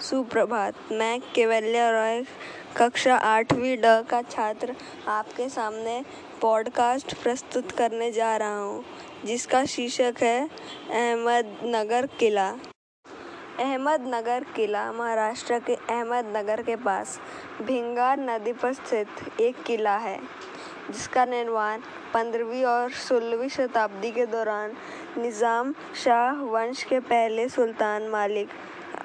सुप्रभात, मैं केवल्या रॉय, कक्षा आठवीं ड का छात्र आपके सामने पॉडकास्ट प्रस्तुत करने जा रहा हूँ, जिसका शीर्षक है अहमदनगर किला। अहमदनगर किला महाराष्ट्र के अहमदनगर के पास भिंगार नदी पर स्थित एक किला है। जिसका निर्माण पंद्रहवीं और सोलहवीं शताब्दी के दौरान निज़ाम शाह वंश के पहले सुल्तान मालिक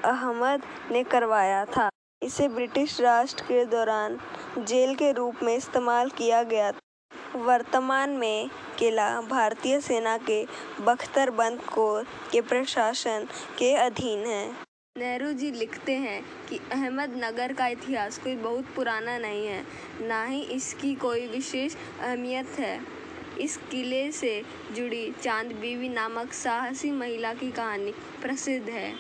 अहमद ने करवाया था। इसे ब्रिटिश राज के दौरान जेल के रूप में इस्तेमाल किया गया था। वर्तमान में किला भारतीय सेना के बख्तरबंद कोर के प्रशासन के अधीन है। नेहरू जी लिखते हैं कि अहमदनगर का इतिहास कोई बहुत पुराना नहीं है, ना ही इसकी कोई विशेष अहमियत है। इस किले से जुड़ी चाँद बीवी नामक साहसी महिला की कहानी प्रसिद्ध है।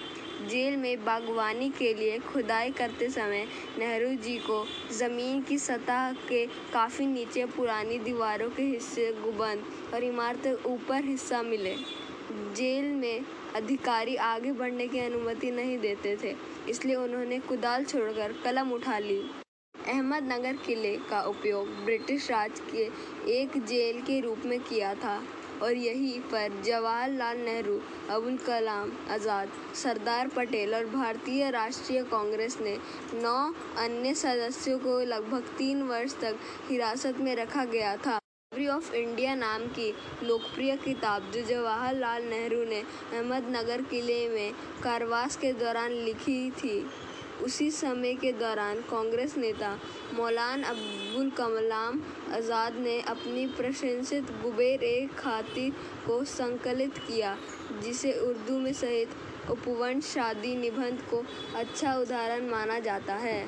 जेल में बागवानी के लिए खुदाई करते समय नेहरू जी को ज़मीन की सतह के काफ़ी नीचे पुरानी दीवारों के हिस्से, गुंबद और इमारतें ऊपर हिस्सा मिले। जेल में अधिकारी आगे बढ़ने की अनुमति नहीं देते थे, इसलिए उन्होंने कुदाल छोड़कर कलम उठा ली। अहमदनगर किले का उपयोग ब्रिटिश राज के एक जेल के रूप में किया था, और यहीं पर जवाहरलाल नेहरू, अबुल कलाम आज़ाद, सरदार पटेल और भारतीय राष्ट्रीय कांग्रेस ने नौ अन्य सदस्यों को लगभग तीन वर्ष तक हिरासत में रखा गया था। हिस्ट्री ऑफ़ इंडिया नाम की लोकप्रिय किताब जो जवाहरलाल नेहरू ने अहमदनगर किले में कारावास के दौरान लिखी थी। उसी समय के दौरान कांग्रेस नेता मौलाना अबुल कलाम आज़ाद ने अपनी प्रशंसित गुबेर-ए-खातिर को संकलित किया, जिसे उर्दू में सहित अपभ्रंश शादी, निबंध को अच्छा उदाहरण माना जाता है।